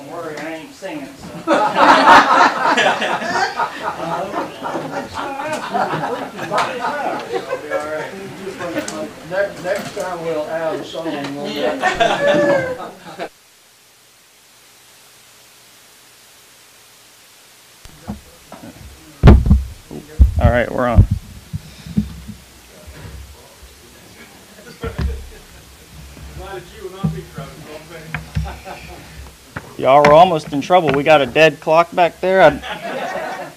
Don't worry, I ain't singing, so. It'll be all right. Next, next time we'll add a song. we'll- All right, we're on. Y'all were almost in trouble. We got a dead clock back there. I,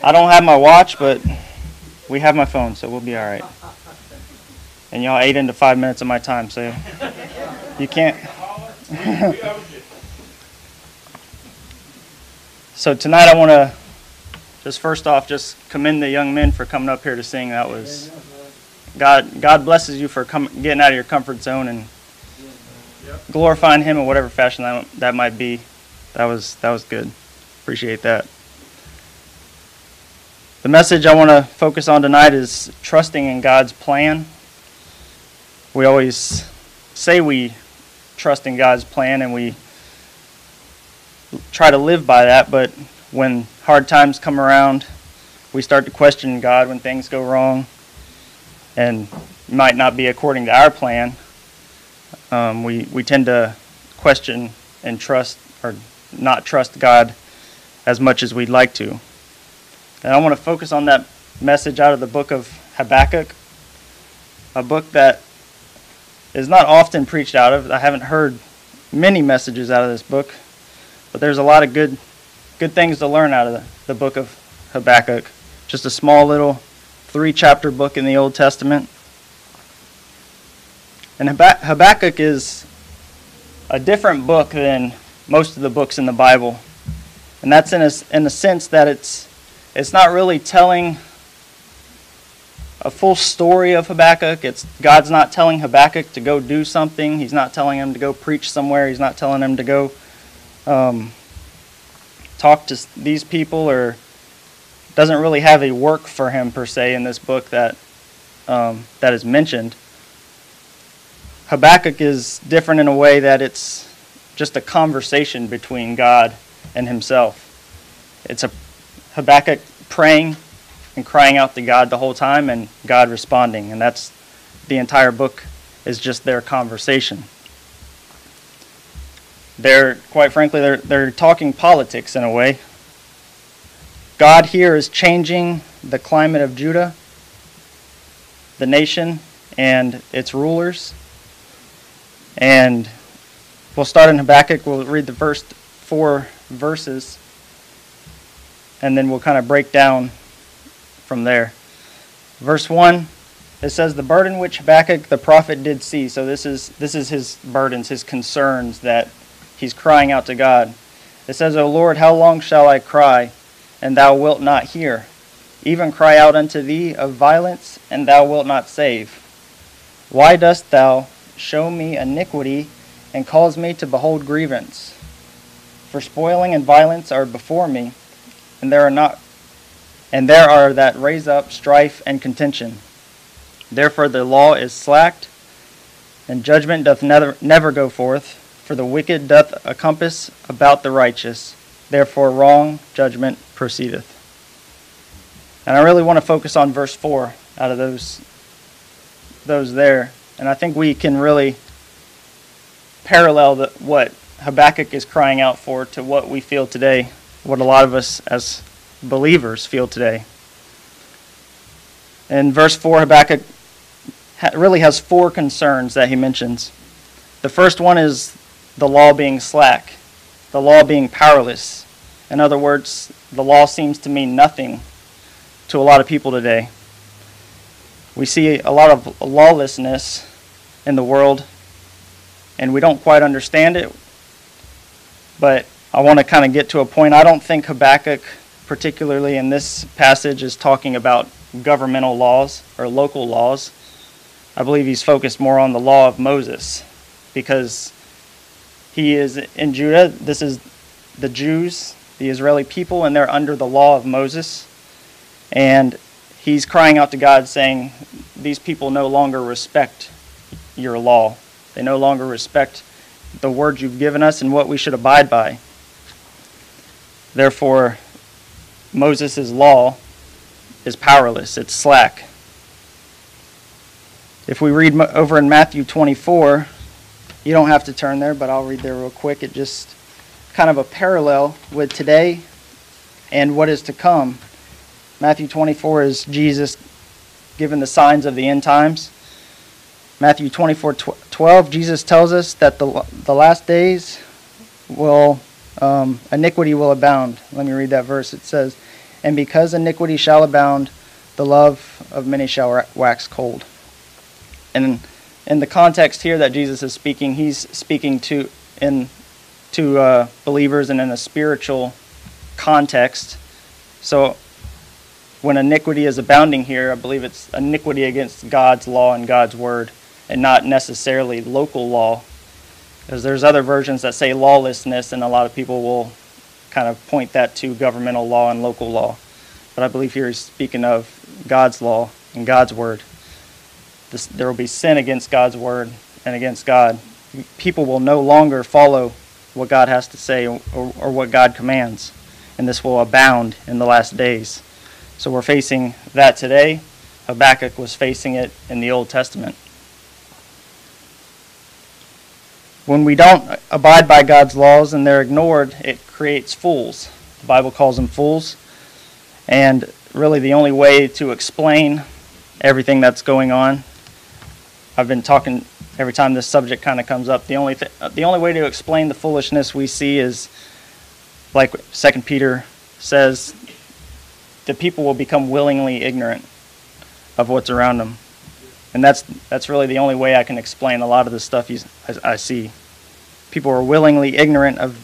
I don't have my watch, but we have my phone, so we'll be all right. And y'all ate into five minutes of my time, so you can't. so tonight I want to just first off just commend the young men for coming up here to sing. That was God. God blesses you for com- getting out of your comfort zone and glorifying Him in whatever fashion that that might be. That was that was good. Appreciate that. The message I want to focus on tonight is trusting in God's plan. We always say we trust in God's plan and we try to live by that, but when hard times come around, we start to question God when things go wrong and might not be according to our plan. Um, we, we tend to question and trust or not trust God as much as we'd like to. And I want to focus on that message out of the book of Habakkuk, a book that is not often preached out of. I haven't heard many messages out of this book, but there's a lot of good good things to learn out of the, the book of Habakkuk. Just a small little three chapter book in the Old Testament. And Habakkuk is a different book than most of the books in the Bible. And that's in a, in a sense that it's, it's not really telling a full story of Habakkuk. It's God's not telling Habakkuk to go do something. He's not telling him to go preach somewhere. He's not telling him to go um, talk to these people or doesn't really have a work for him per se in this book that um, that is mentioned. Habakkuk is different in a way that it's just a conversation between God and himself. It's a Habakkuk praying and crying out to God the whole time and God responding, and that's the entire book is just their conversation. They're quite frankly they're they're talking politics in a way. God here is changing the climate of Judah, the nation, and its rulers. And we'll start in Habakkuk. We'll read the first four verses, and then we'll kind of break down from there. Verse 1 it says the burden which Habakkuk the prophet did see. So this is this is his burdens, his concerns that he's crying out to God. It says, O Lord, how long shall I cry, and thou wilt not hear? Even cry out unto thee of violence, and thou wilt not save. Why dost thou show me iniquity, and cause me to behold grievance? For spoiling and violence are before me, and there are not and there are that raise up strife and contention. Therefore the law is slacked, and judgment doth never, never go forth for the wicked doth encompass about the righteous, therefore wrong judgment proceedeth. And I really want to focus on verse 4 out of those, those there. And I think we can really parallel the, what Habakkuk is crying out for to what we feel today, what a lot of us as believers feel today. In verse 4, Habakkuk really has four concerns that he mentions. The first one is the law being slack, the law being powerless. In other words, the law seems to mean nothing to a lot of people today. We see a lot of lawlessness in the world, and we don't quite understand it. But I want to kind of get to a point. I don't think Habakkuk, particularly in this passage, is talking about governmental laws or local laws. I believe he's focused more on the law of Moses because he is in Judah. This is the Jews, the Israeli people, and they're under the law of Moses. And he's crying out to God, saying, These people no longer respect your law. They no longer respect the words you've given us and what we should abide by. Therefore, Moses' law is powerless, it's slack. If we read over in Matthew 24, you don't have to turn there, but I'll read there real quick. It just kind of a parallel with today and what is to come. Matthew 24 is Jesus given the signs of the end times. Matthew 24 12, Jesus tells us that the, the last days will, um, iniquity will abound. Let me read that verse. It says, And because iniquity shall abound, the love of many shall wax cold. And in the context here that Jesus is speaking, he's speaking to in to uh, believers and in a spiritual context. So when iniquity is abounding here, I believe it's iniquity against God's law and God's word, and not necessarily local law. Because there's other versions that say lawlessness, and a lot of people will kind of point that to governmental law and local law. But I believe here he's speaking of God's law and God's word. This, there will be sin against God's word and against God. People will no longer follow what God has to say or, or what God commands, and this will abound in the last days. So we're facing that today. Habakkuk was facing it in the Old Testament. When we don't abide by God's laws and they're ignored, it creates fools. The Bible calls them fools. And really, the only way to explain everything that's going on, I've been talking every time this subject kind of comes up. The only th- the only way to explain the foolishness we see is, like Second Peter says, the people will become willingly ignorant of what's around them. And that's, that's really the only way I can explain a lot of the stuff you, I, I see. People are willingly ignorant of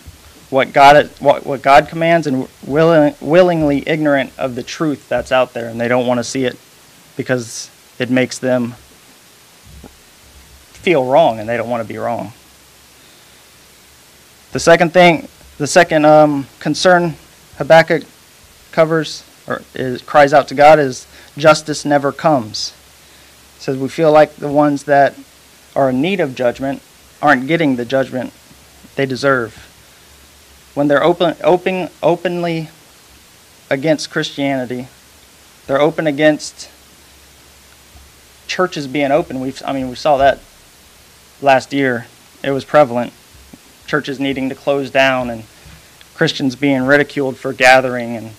what God, what, what God commands and willing, willingly ignorant of the truth that's out there, and they don't want to see it because it makes them feel wrong and they don't want to be wrong. The second thing, the second um, concern Habakkuk covers or is, cries out to God is justice never comes. Says we feel like the ones that are in need of judgment aren't getting the judgment they deserve. When they're open, open, openly against Christianity, they're open against churches being open. we I mean, we saw that last year. It was prevalent. Churches needing to close down and Christians being ridiculed for gathering and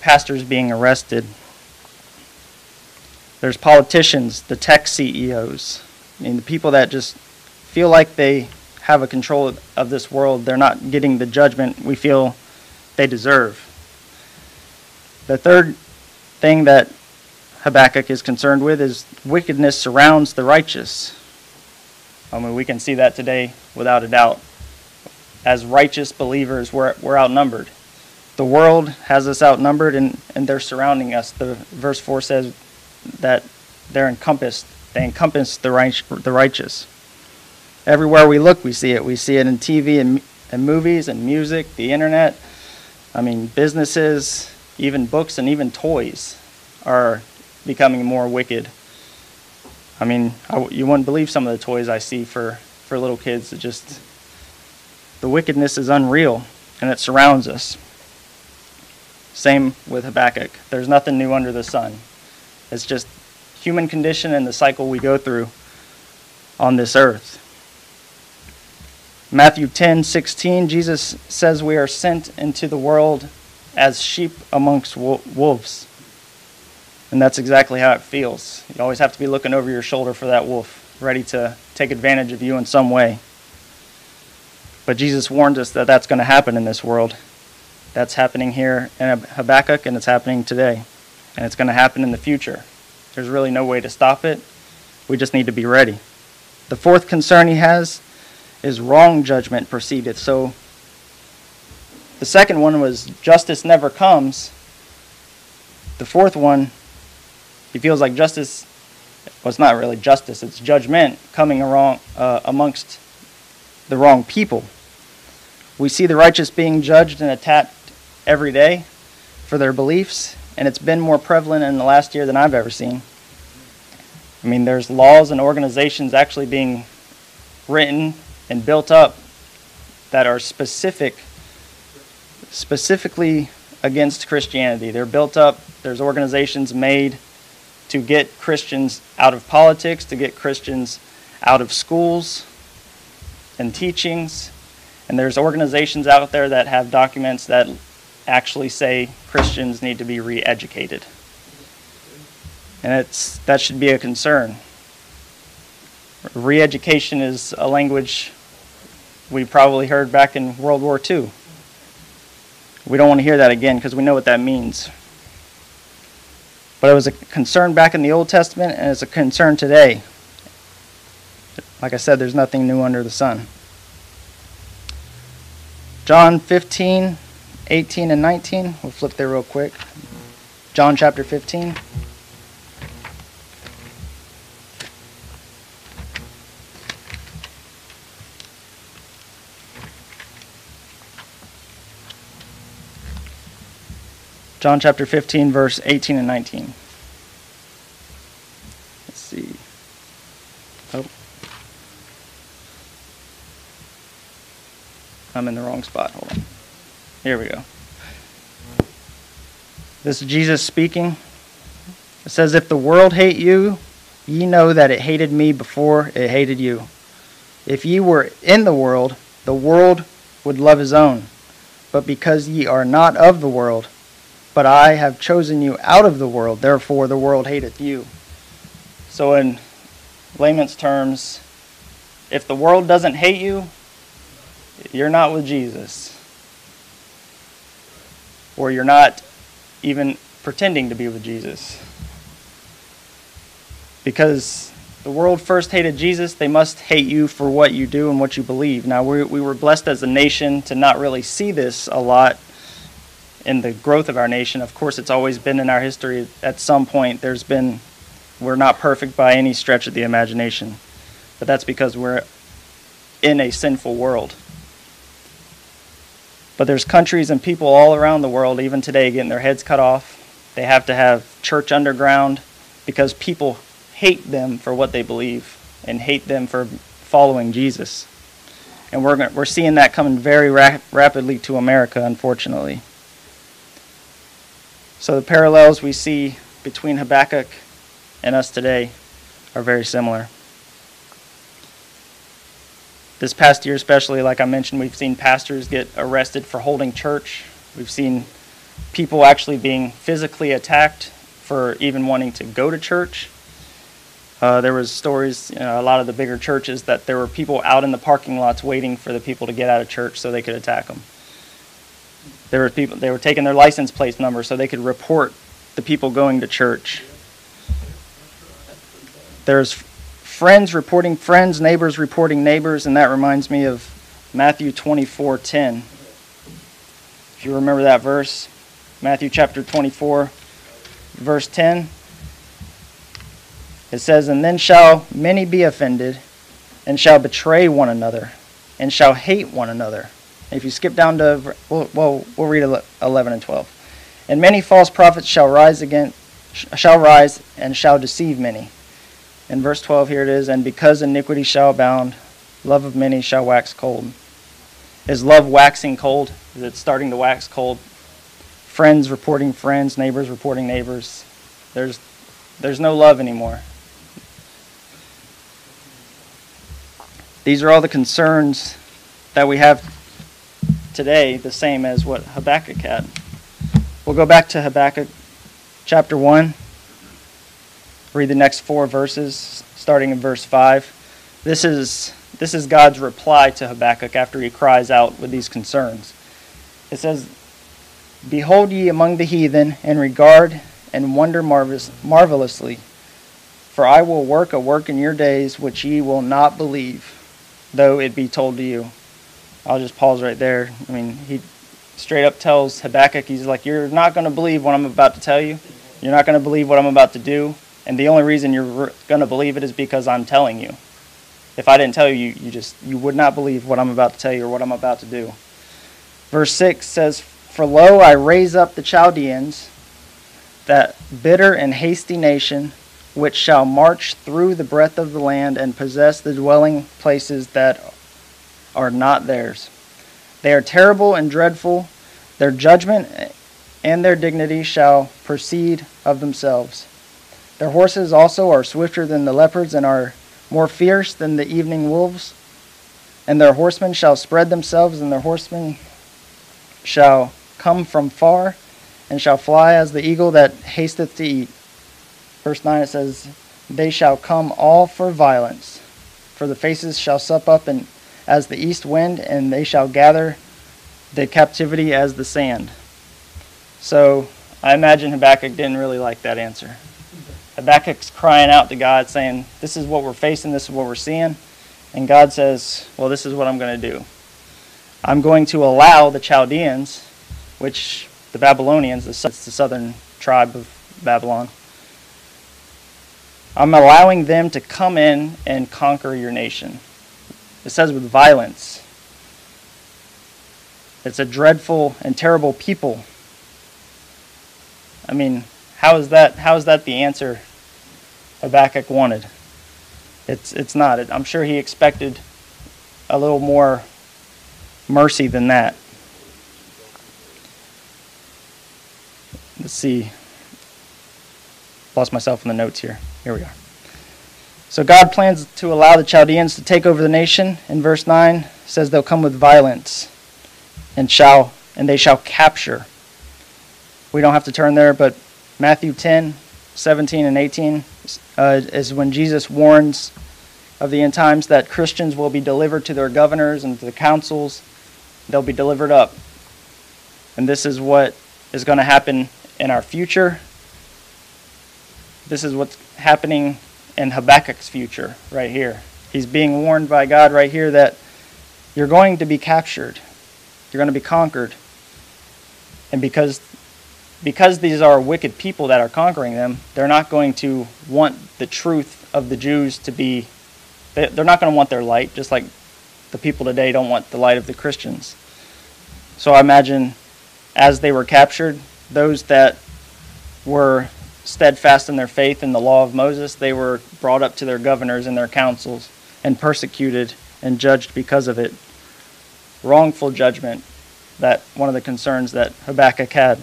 pastors being arrested. There's politicians, the tech CEOs. I mean, the people that just feel like they have a control of this world, they're not getting the judgment we feel they deserve. The third thing that Habakkuk is concerned with is wickedness surrounds the righteous. I mean, we can see that today without a doubt. As righteous believers, we're, we're outnumbered the world has us outnumbered and, and they're surrounding us. The verse 4 says that they're encompassed. They encompass the, right, the righteous. Everywhere we look, we see it. We see it in TV and, and movies and music, the internet. I mean, businesses, even books, and even toys are becoming more wicked. I mean, I, you wouldn't believe some of the toys I see for, for little kids. It just, the wickedness is unreal and it surrounds us. Same with Habakkuk. There's nothing new under the sun. It's just human condition and the cycle we go through on this earth. Matthew 10 16, Jesus says we are sent into the world as sheep amongst wolves. And that's exactly how it feels. You always have to be looking over your shoulder for that wolf, ready to take advantage of you in some way. But Jesus warned us that that's going to happen in this world. That's happening here in Habakkuk, and it's happening today. And it's going to happen in the future. There's really no way to stop it. We just need to be ready. The fourth concern he has is wrong judgment proceedeth. So the second one was justice never comes. The fourth one, he feels like justice well, it's not really justice, it's judgment coming wrong, uh, amongst the wrong people. We see the righteous being judged and attacked every day for their beliefs, and it's been more prevalent in the last year than I've ever seen. I mean, there's laws and organizations actually being written and built up that are specific specifically against Christianity. They're built up, there's organizations made to get Christians out of politics, to get Christians out of schools and teachings. And there's organizations out there that have documents that actually say Christians need to be re educated. And it's, that should be a concern. Re education is a language we probably heard back in World War II. We don't want to hear that again because we know what that means. But it was a concern back in the Old Testament and it's a concern today. Like I said, there's nothing new under the sun. John 15, 18, and 19. We'll flip there real quick. John chapter 15. John chapter 15, verse 18 and 19. Let's see. Oh. I'm in the wrong spot. Hold on. Here we go. This is Jesus speaking. It says, If the world hate you, ye know that it hated me before it hated you. If ye were in the world, the world would love his own. But because ye are not of the world, but I have chosen you out of the world, therefore the world hateth you. So, in layman's terms, if the world doesn't hate you, you're not with Jesus. Or you're not even pretending to be with Jesus. Because the world first hated Jesus, they must hate you for what you do and what you believe. Now, we, we were blessed as a nation to not really see this a lot in the growth of our nation. Of course, it's always been in our history. At some point, there's been, we're not perfect by any stretch of the imagination, but that's because we're in a sinful world. But there's countries and people all around the world, even today, getting their heads cut off. They have to have church underground because people hate them for what they believe and hate them for following Jesus. And we're, we're seeing that coming very ra- rapidly to America, unfortunately. So the parallels we see between Habakkuk and us today are very similar. This past year, especially, like I mentioned, we've seen pastors get arrested for holding church. We've seen people actually being physically attacked for even wanting to go to church. Uh, there was stories, you know, a lot of the bigger churches, that there were people out in the parking lots waiting for the people to get out of church so they could attack them. There were people they were taking their license plate number so they could report the people going to church. There's friends reporting friends, neighbors reporting neighbors, and that reminds me of Matthew 24:10. If you remember that verse, Matthew chapter 24 verse 10 it says, And then shall many be offended, and shall betray one another, and shall hate one another. If you skip down to, well, well, we'll read 11 and 12. And many false prophets shall rise again, shall rise and shall deceive many. In verse 12 here it is, and because iniquity shall abound, love of many shall wax cold. Is love waxing cold? Is it starting to wax cold? Friends reporting friends, neighbors reporting neighbors. There's, there's no love anymore. These are all the concerns that we have today the same as what Habakkuk had. We'll go back to Habakkuk chapter 1, read the next four verses, starting in verse 5. This is, this is God's reply to Habakkuk after he cries out with these concerns. It says, Behold ye among the heathen, and regard and wonder marvelous, marvelously. For I will work a work in your days which ye will not believe, though it be told to you. I'll just pause right there. I mean, he straight up tells Habakkuk, he's like, You're not going to believe what I'm about to tell you. You're not going to believe what I'm about to do. And the only reason you're going to believe it is because I'm telling you. If I didn't tell you, you just you would not believe what I'm about to tell you or what I'm about to do. Verse 6 says, For lo, I raise up the Chaldeans, that bitter and hasty nation, which shall march through the breadth of the land and possess the dwelling places that are not theirs. They are terrible and dreadful. Their judgment and their dignity shall proceed of themselves. Their horses also are swifter than the leopards and are more fierce than the evening wolves. And their horsemen shall spread themselves, and their horsemen shall come from far, and shall fly as the eagle that hasteth to eat. Verse 9 it says, They shall come all for violence, for the faces shall sup up and as the east wind, and they shall gather the captivity as the sand. So I imagine Habakkuk didn't really like that answer. Habakkuk's crying out to God, saying, This is what we're facing, this is what we're seeing. And God says, Well, this is what I'm going to do. I'm going to allow the Chaldeans, which the Babylonians, the southern tribe of Babylon, I'm allowing them to come in and conquer your nation. It says with violence. It's a dreadful and terrible people. I mean, how is that how is that the answer Habakkuk wanted? It's it's not. It, I'm sure he expected a little more mercy than that. Let's see. Lost myself in the notes here. Here we are. So God plans to allow the Chaldeans to take over the nation. In verse 9 says they'll come with violence and shall and they shall capture. We don't have to turn there, but Matthew 10, 17 and 18 uh, is when Jesus warns of the end times that Christians will be delivered to their governors and to the councils. They'll be delivered up. And this is what is going to happen in our future. This is what's happening in Habakkuk's future right here. He's being warned by God right here that you're going to be captured. You're going to be conquered. And because because these are wicked people that are conquering them, they're not going to want the truth of the Jews to be they're not going to want their light just like the people today don't want the light of the Christians. So I imagine as they were captured, those that were steadfast in their faith in the law of Moses, they were brought up to their governors and their councils and persecuted and judged because of it. Wrongful judgment, that one of the concerns that Habakkuk had.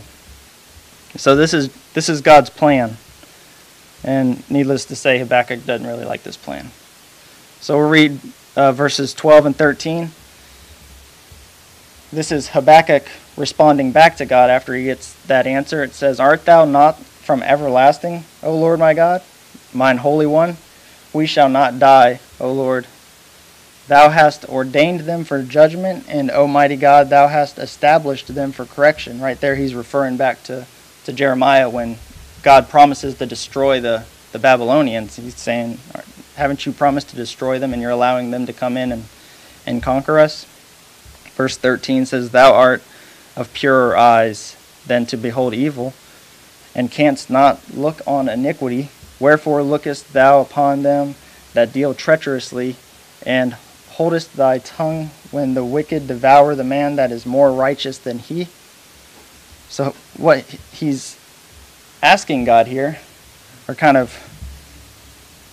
So this is this is God's plan. And needless to say, Habakkuk doesn't really like this plan. So we'll read uh, verses 12 and 13. This is Habakkuk responding back to God after he gets that answer. It says, Art thou not from everlasting, O Lord my God, mine Holy One. We shall not die, O Lord. Thou hast ordained them for judgment, and O mighty God, thou hast established them for correction. Right there, he's referring back to, to Jeremiah when God promises to destroy the, the Babylonians. He's saying, Haven't you promised to destroy them, and you're allowing them to come in and, and conquer us? Verse 13 says, Thou art of purer eyes than to behold evil and canst not look on iniquity. Wherefore lookest thou upon them that deal treacherously, and holdest thy tongue when the wicked devour the man that is more righteous than he? So, what he's asking God here, or kind of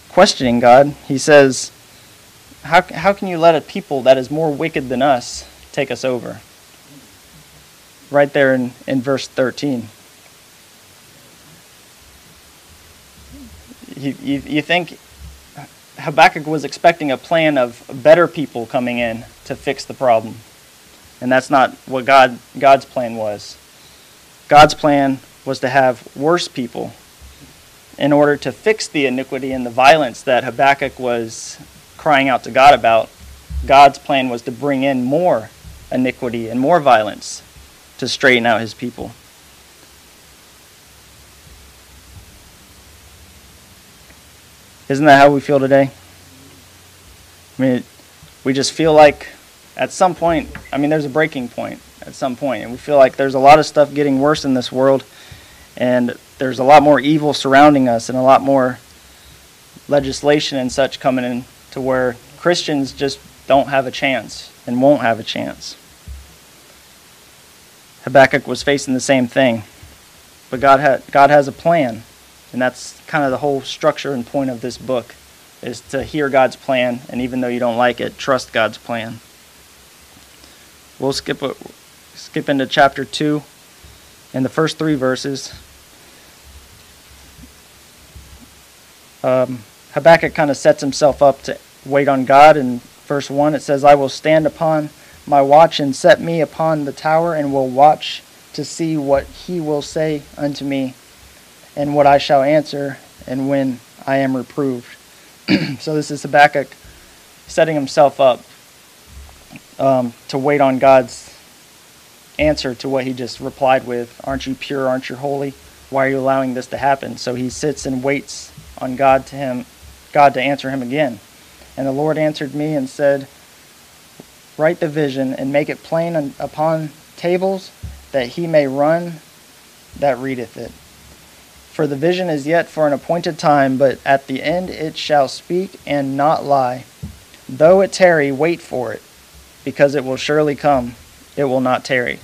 questioning God, he says, How, how can you let a people that is more wicked than us take us over? Right there in, in verse 13. you, you, you think Habakkuk was expecting a plan of better people coming in to fix the problem. And that's not what God, God's plan was. God's plan was to have worse people in order to fix the iniquity and the violence that Habakkuk was crying out to God about. God's plan was to bring in more iniquity and more violence to straighten out his people. Isn't that how we feel today? I mean, we just feel like at some point, I mean, there's a breaking point at some point, and we feel like there's a lot of stuff getting worse in this world, and there's a lot more evil surrounding us, and a lot more legislation and such coming in to where Christians just don't have a chance and won't have a chance. Habakkuk was facing the same thing, but God, God has a plan. And that's kind of the whole structure and point of this book is to hear God's plan and even though you don't like it, trust God's plan. We'll skip skip into chapter 2 and the first three verses. Um, Habakkuk kind of sets himself up to wait on God. In verse 1, it says, I will stand upon my watch and set me upon the tower and will watch to see what he will say unto me and what I shall answer and when I am reproved. so this is Habakkuk setting himself up um, to wait on God's answer to what he just replied with Aren't you pure? Aren't you holy? Why are you allowing this to happen? So he sits and waits on God to him, God to answer him again. And the Lord answered me and said, Write the vision and make it plain upon tables, that he may run that readeth it. For the vision is yet for an appointed time, but at the end it shall speak and not lie. Though it tarry, wait for it, because it will surely come. It will not tarry.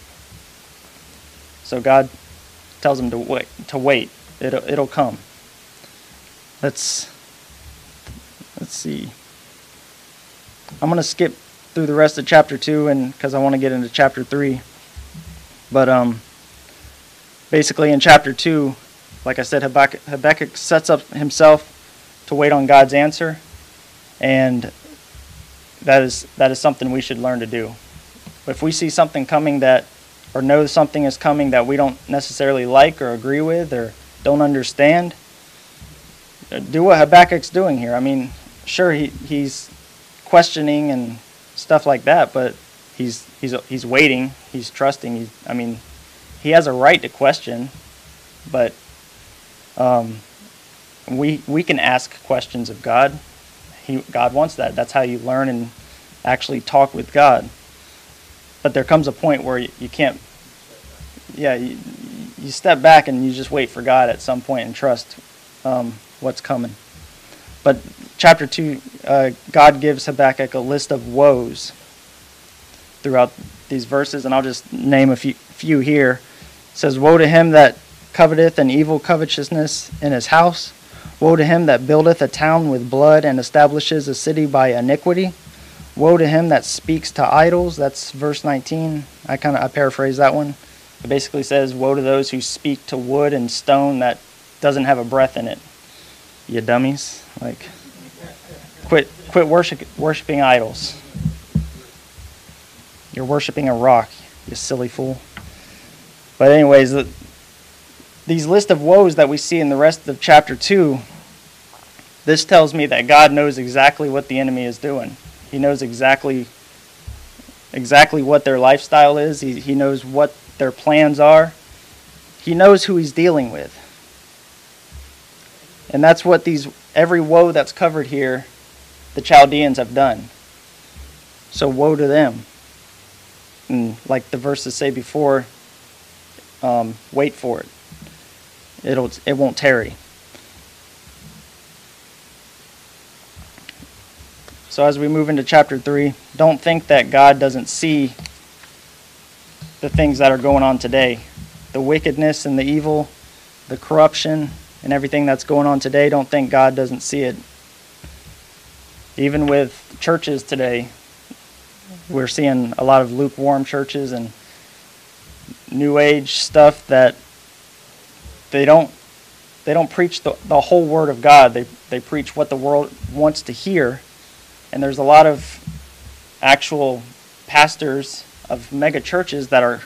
So God tells him to wait. To wait. It'll, it'll come. Let's let's see. I'm to skip through the rest of chapter 2 and because I want to get into chapter 3. But um basically in chapter 2, like I said Habakkuk, Habakkuk sets up himself to wait on God's answer and that is that is something we should learn to do. If we see something coming that or know something is coming that we don't necessarily like or agree with or don't understand, do what Habakkuk's doing here. I mean, sure he, he's questioning and stuff like that, but he's he's he's waiting, he's trusting. He's, I mean, he has a right to question, but um, we we can ask questions of God. He God wants that. That's how you learn and actually talk with God. But there comes a point where you, you can't. Yeah, you, you step back and you just wait for God at some point and trust um, what's coming. But chapter 2, uh, God gives Habakkuk a list of woes throughout these verses, and I'll just name a few, few here. It says, Woe to him that coveteth an evil covetousness in his house. Woe to him that buildeth a town with blood and establishes a city by iniquity. Woe to him that speaks to idols. That's verse 19. I kind of I paraphrase that one. It basically says, Woe to those who speak to wood and stone that doesn't have a breath in it. You dummies. Like, quit, quit worship, worshiping idols. You're worshiping a rock, you silly fool. But, anyways, the, these list of woes that we see in the rest of chapter 2, this tells me that God knows exactly what the enemy is doing. He knows exactly exactly what their lifestyle is. He, he knows what their plans are. He knows who he's dealing with. And that's what these every woe that's covered here, the Chaldeans have done. So woe to them. And like the verses say before, um, wait for it. It'll it won't tarry. So as we move into chapter 3, don't think that God doesn't see the things that are going on today. The wickedness and the evil, the corruption, and everything that's going on today, don't think God doesn't see it. Even with churches today, we're seeing a lot of lukewarm churches and new age stuff that they don't they don't preach the, the whole word of God. They they preach what the world wants to hear and there's a lot of actual pastors of mega churches that are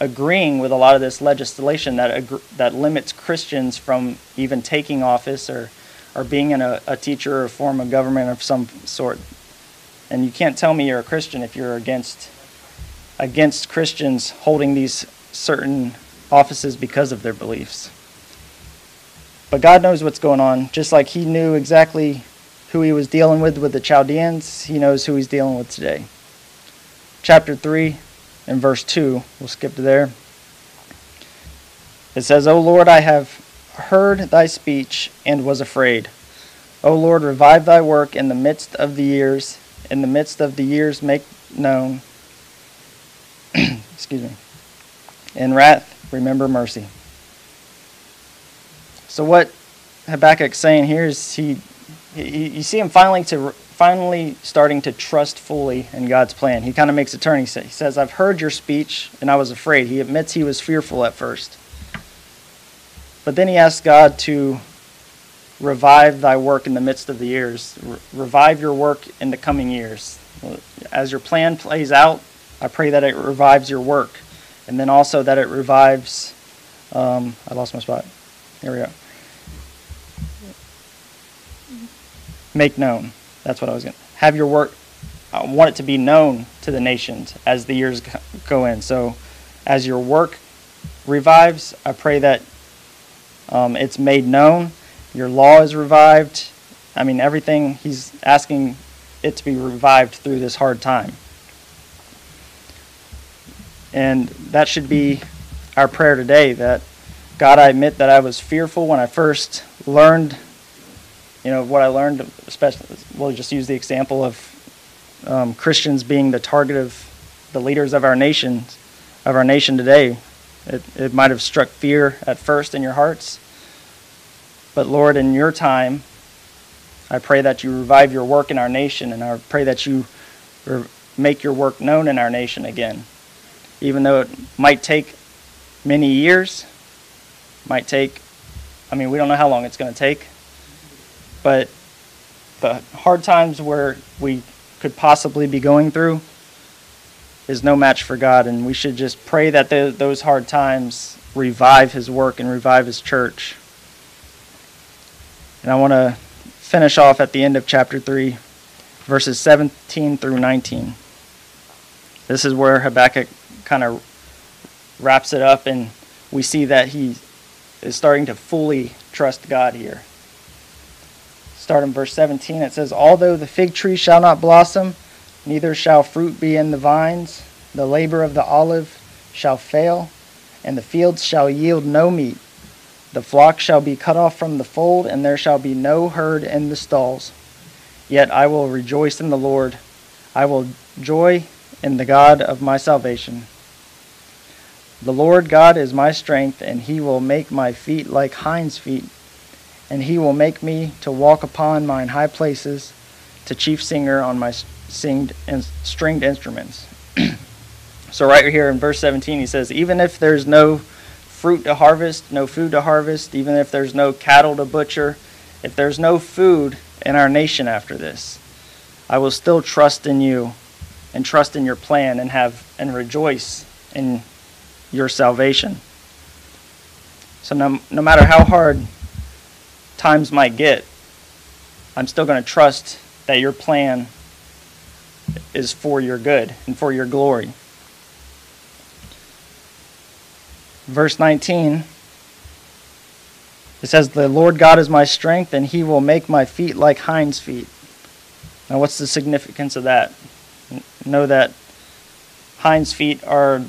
agreeing with a lot of this legislation that ag- that limits Christians from even taking office or or being in a, a teacher or form of government of some sort. And you can't tell me you're a Christian if you're against against Christians holding these certain offices because of their beliefs. But God knows what's going on, just like He knew exactly who he was dealing with with the Chaldeans, he knows who he's dealing with today. Chapter 3 and verse 2, we'll skip to there. It says, O Lord, I have heard thy speech and was afraid. O Lord, revive thy work in the midst of the years. In the midst of the years, make known. Excuse me. In wrath, remember mercy. So, what Habakkuk's saying here is he you see him finally to finally starting to trust fully in God's plan. He kind of makes a turn. He, says, I've heard your speech and I was afraid. He admits he was fearful at first. But then he asks God to revive thy work in the midst of the years, Re- revive your work in the coming years. As your plan plays out, I pray that it revives your work. And then also that it revives, um, I lost my spot. Here we go. Make known. That's what I was going to have your work. I want it to be known to the nations as the years go- go in. So, as your work revives, I pray that um, it's made known. Your law is revived. I mean, everything he's asking it to be revived through this hard time. And that should be our prayer today that God, I admit that I was fearful when I first learned, you know, what I learned, especially, we'll just use the example of um, Christians being the target of the leaders of our nation, of our nation today. It, it might have struck fear at first in your hearts. But Lord, in your time, I pray that you revive your work in our nation, and I pray that you make your work known in our nation again. Even though it might take many years, might take, I mean, we don't know how long it's going to take, but the hard times where we could possibly be going through is no match for God, and we should just pray that the, those hard times revive His work and revive His church. And I want to finish off at the end of chapter 3, verses 17 through 19. This is where Habakkuk kind of wraps it up, and we see that he is starting to fully trust God here. Start in verse 17. It says, Although the fig tree shall not blossom, neither shall fruit be in the vines, the labor of the olive shall fail, and the fields shall yield no meat. The flock shall be cut off from the fold, and there shall be no herd in the stalls. Yet I will rejoice in the Lord. I will joy in the God of my salvation. The Lord God is my strength, and he will make my feet like hinds' feet, and he will make me to walk upon mine high places, to chief singer on my singed and stringed instruments. so right here in verse 17 he says, even if there's no fruit to harvest, no food to harvest, even if there's no cattle to butcher, if there's no food in our nation after this, I will still trust in you and trust in your plan and have and rejoice in your salvation. So no, no matter how hard times might get, I'm still going to trust that your plan is for your good and for your glory. Verse 19 it says, The Lord God is my strength, and he will make my feet like hinds' feet. Now, what's the significance of that? Know that hinds' feet are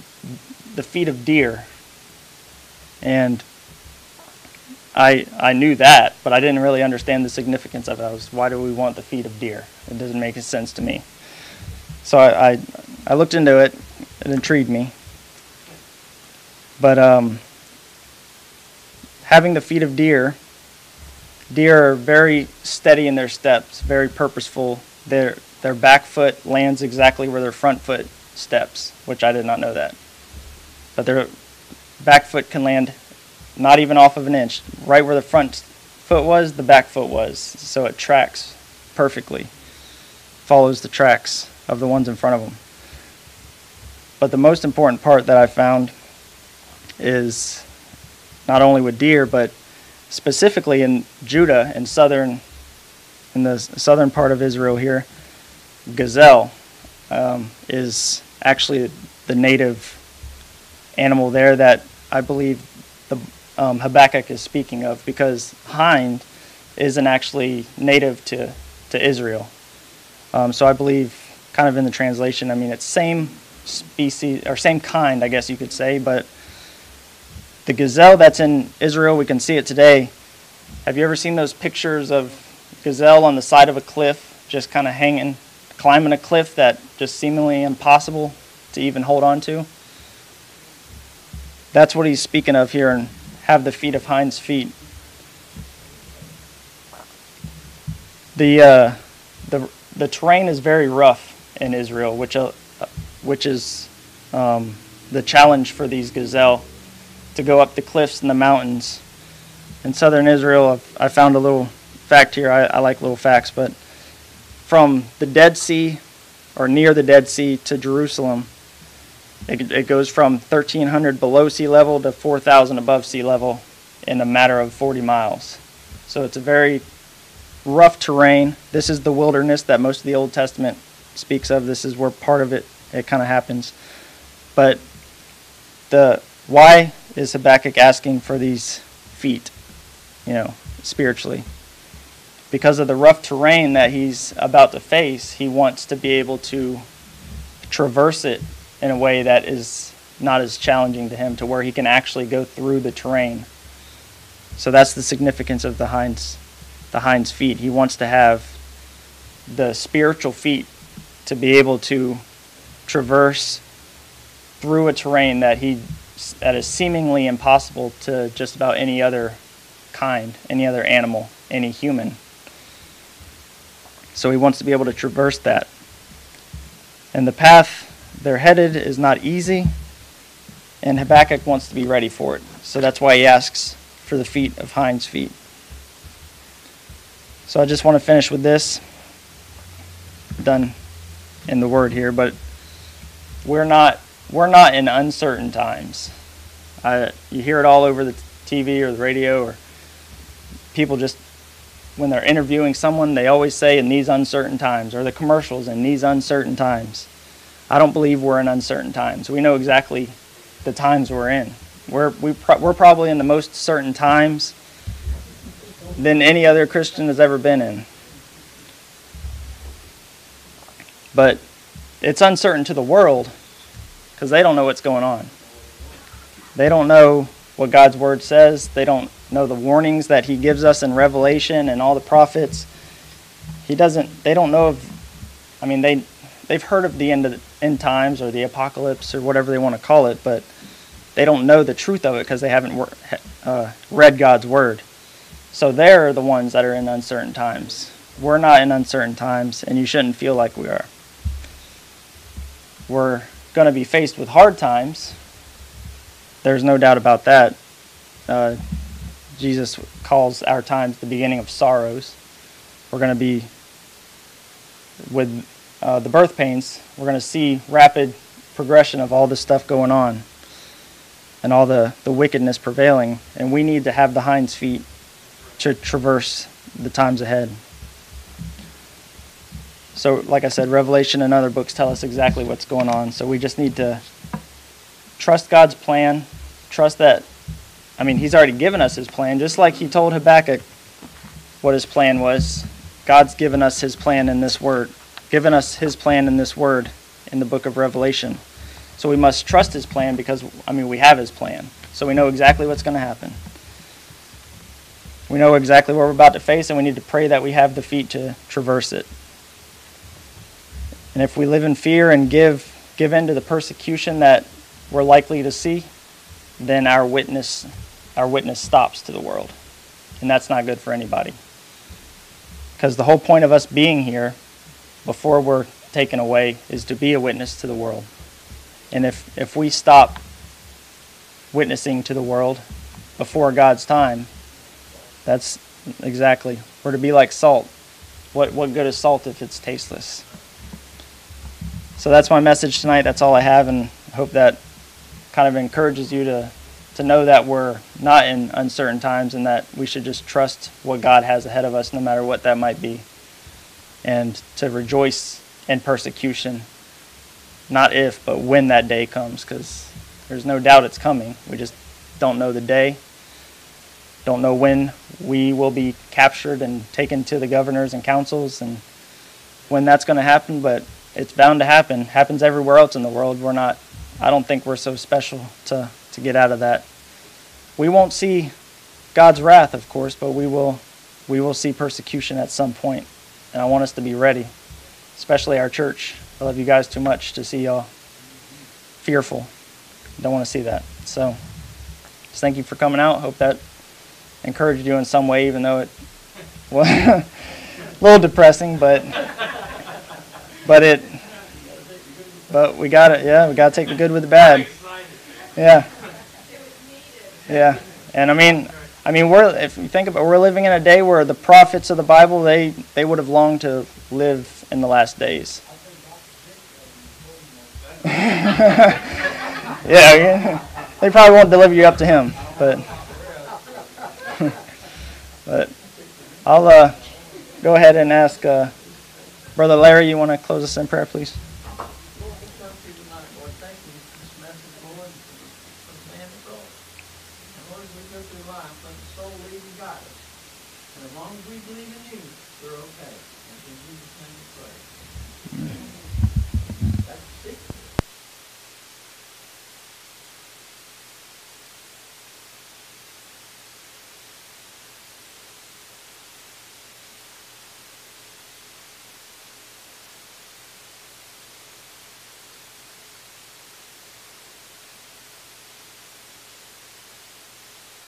the feet of deer. And I I knew that, but I didn't really understand the significance of it. I was, why do we want the feet of deer? It doesn't make sense to me. So I I, I looked into it. It intrigued me. But um, having the feet of deer, deer are very steady in their steps, very purposeful. Their their back foot lands exactly where their front foot steps, which I did not know that. But their back foot can land not even off of an inch. Right where the front foot was, the back foot was. So it tracks perfectly, follows the tracks of the ones in front of them. But the most important part that I found is not only with deer, but specifically in Judah and southern, in the southern part of Israel here, gazelle um, is actually the native animal there that I believe um, Habakkuk is speaking of because hind isn't actually native to, to Israel. Um, so I believe, kind of in the translation, I mean, it's same species, or same kind, I guess you could say, but the gazelle that's in Israel, we can see it today. Have you ever seen those pictures of gazelle on the side of a cliff, just kind of hanging, climbing a cliff that just seemingly impossible to even hold on to? That's what he's speaking of here and have the feet of hinds feet. The uh, the the terrain is very rough in Israel, which uh, which is um, the challenge for these gazelle to go up the cliffs and the mountains. In southern Israel, I found a little fact here. I, I like little facts, but from the Dead Sea or near the Dead Sea to Jerusalem, it, it goes from 1,300 below sea level to 4,000 above sea level in a matter of 40 miles. So it's a very rough terrain. This is the wilderness that most of the Old Testament speaks of. This is where part of it it kind of happens. But the why is Habakkuk asking for these feet, you know, spiritually? Because of the rough terrain that he's about to face, he wants to be able to traverse it in a way that is not as challenging to him to where he can actually go through the terrain. So that's the significance of the hinds the hinds feet. He wants to have the spiritual feet to be able to traverse through a terrain that he that is seemingly impossible to just about any other kind, any other animal, any human. So he wants to be able to traverse that. And the path they're headed is not easy, and Habakkuk wants to be ready for it. So that's why he asks for the feet of hinds feet. So I just want to finish with this. Done in the word here, but we're not we're not in uncertain times. I, you hear it all over the TV or the radio, or people just when they're interviewing someone, they always say in these uncertain times, or the commercials in these uncertain times. I don't believe we're in uncertain times. We know exactly the times we're in. We're we pro- we're probably in the most certain times than any other Christian has ever been in. But it's uncertain to the world because they don't know what's going on. They don't know what God's word says. They don't know the warnings that he gives us in Revelation and all the prophets. He doesn't they don't know of I mean they they've heard of the end of the end times or the apocalypse or whatever they want to call it, but they don't know the truth of it because they haven't uh, read God's word. So they're the ones that are in uncertain times. We're not in uncertain times, and you shouldn't feel like we are. We're going to be faced with hard times. There's no doubt about that. Uh, Jesus calls our times the beginning of sorrows. We're going to be with uh, the birth pains. We're going to see rapid progression of all this stuff going on and all the, the wickedness prevailing. And we need to have the hinds feet to traverse the times ahead. So, like I said, Revelation and other books tell us exactly what's going on. So we just need to trust God's plan, trust that, I mean, He's already given us His plan, just like He told Habakkuk what His plan was. God's given us His plan in this word, given us His plan in this word in the book of Revelation. So we must trust His plan because, I mean, we have His plan. So we know exactly what's going to happen. We know exactly what we're about to face, and we need to pray that we have the feet to traverse it. And if we live in fear and give give in to the persecution that we're likely to see, then our witness our witness stops to the world. And that's not good for anybody. Because the whole point of us being here before we're taken away is to be a witness to the world. And if if we stop witnessing to the world before God's time, that's exactly. We're to be like salt. What what good is salt if it's tasteless? So that's my message tonight. That's all I have, and I hope that kind of encourages you to, to know that we're not in uncertain times and that we should just trust what God has ahead of us, no matter what that might be, and to rejoice in persecution, not if, but when that day comes, because there's no doubt it's coming. We just don't know the day, don't know when we will be captured and taken to the governors and councils, and when that's going to happen, but it's bound to happen. Happens everywhere else in the world. We're not. I don't think we're so special to to get out of that. We won't see God's wrath, of course, but we will we will see persecution at some point, and I want us to be ready, especially our church. I love you guys too much to see y'all fearful. Don't want to see that. So, just thank you for coming out. Hope that encouraged you in some way, even though it was a little depressing, but. but it, but we got it. Yeah, we got to take the good with the bad. Yeah. Yeah, and I mean, I mean, we're if you think about, it, we're living in a day where the prophets of the Bible they they would have longed to live in the last days. yeah, yeah, they probably won't deliver you up to him, but but I'll uh, go ahead and ask uh, Brother Larry. You want to close us in prayer, please?